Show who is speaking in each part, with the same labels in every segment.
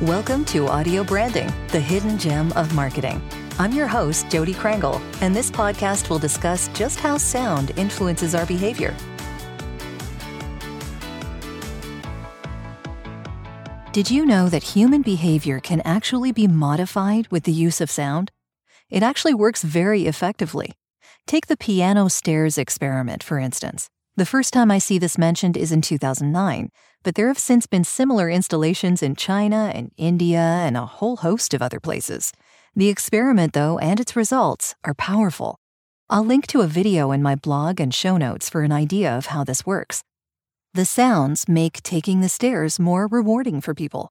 Speaker 1: Welcome to Audio Branding, the hidden gem of marketing. I'm your host, Jodi Krangle, and this podcast will discuss just how sound influences our behavior. Did you know that human behavior can actually be modified with the use of sound? It actually works very effectively. Take the piano stairs experiment, for instance. The first time I see this mentioned is in 2009, but there have since been similar installations in China and India and a whole host of other places. The experiment, though, and its results are powerful. I'll link to a video in my blog and show notes for an idea of how this works. The sounds make taking the stairs more rewarding for people.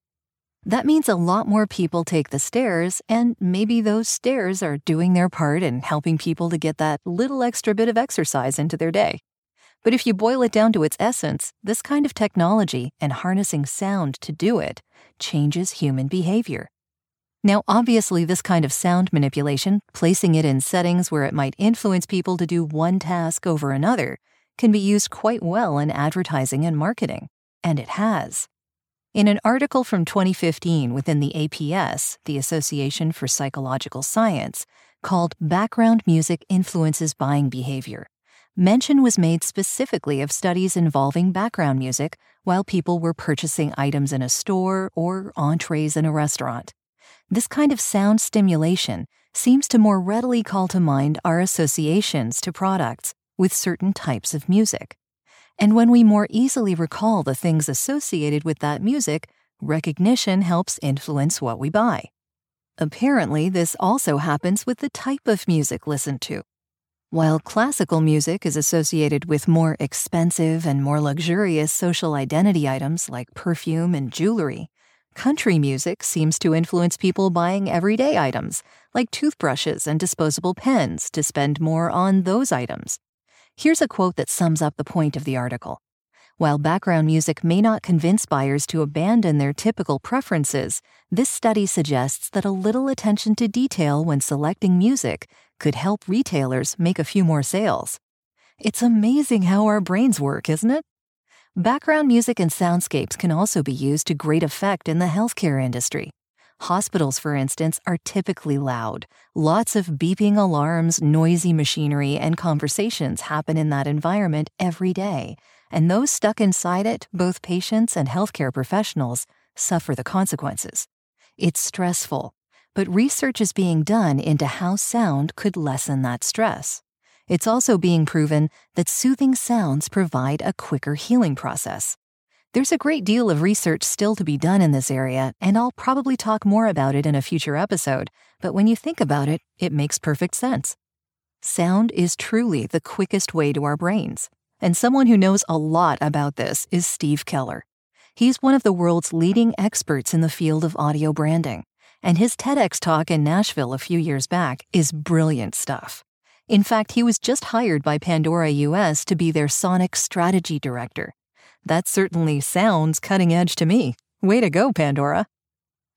Speaker 1: That means a lot more people take the stairs, and maybe those stairs are doing their part in helping people to get that little extra bit of exercise into their day. But if you boil it down to its essence, this kind of technology and harnessing sound to do it changes human behavior. Now, obviously, this kind of sound manipulation, placing it in settings where it might influence people to do one task over another, can be used quite well in advertising and marketing. And it has. In an article from 2015 within the APS, the Association for Psychological Science, called Background Music Influences Buying Behavior, mention was made specifically of studies involving background music while people were purchasing items in a store or entrees in a restaurant. This kind of sound stimulation seems to more readily call to mind our associations to products with certain types of music. And when we more easily recall the things associated with that music, recognition helps influence what we buy. Apparently, this also happens with the type of music listened to. While classical music is associated with more expensive and more luxurious social identity items like perfume and jewelry, country music seems to influence people buying everyday items like toothbrushes and disposable pens to spend more on those items. Here's a quote that sums up the point of the article. While background music may not convince buyers to abandon their typical preferences, this study suggests that a little attention to detail when selecting music could help retailers make a few more sales. It's amazing how our brains work, isn't it? Background music and soundscapes can also be used to great effect in the healthcare industry. Hospitals, for instance, are typically loud. Lots of beeping alarms, noisy machinery, and conversations happen in that environment every day, and those stuck inside it, both patients and healthcare professionals, suffer the consequences. It's stressful, but research is being done into how sound could lessen that stress. It's also being proven that soothing sounds provide a quicker healing process. There's a great deal of research still to be done in this area, and I'll probably talk more about it in a future episode, but when you think about it, it makes perfect sense. Sound is truly the quickest way to our brains. And someone who knows a lot about this is Steve Keller. He's one of the world's leading experts in the field of audio branding, and his TEDx talk in Nashville a few years back is brilliant stuff. In fact, he was just hired by Pandora US to be their sonic strategy director. That certainly sounds cutting edge to me. Way to go, Pandora.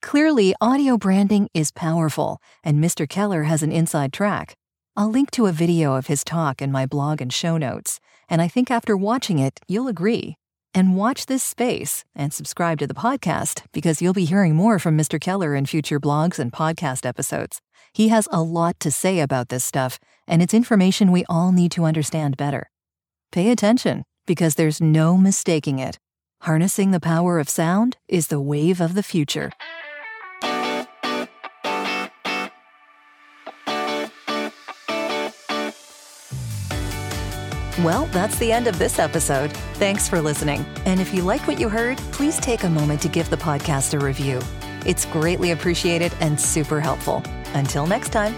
Speaker 1: Clearly, audio branding is powerful, and Mr. Keller has an inside track. I'll link to a video of his talk in my blog and show notes, and I think after watching it, you'll agree. And watch this space and subscribe to the podcast because you'll be hearing more from Mr. Keller in future blogs and podcast episodes. He has a lot to say about this stuff, and it's information we all need to understand better. Pay attention because there's no mistaking it. Harnessing the power of sound is the wave of the future. Well, that's the end of this episode. Thanks for listening. And if you like what you heard, please take a moment to give the podcast a review. It's greatly appreciated and super helpful. Until next time.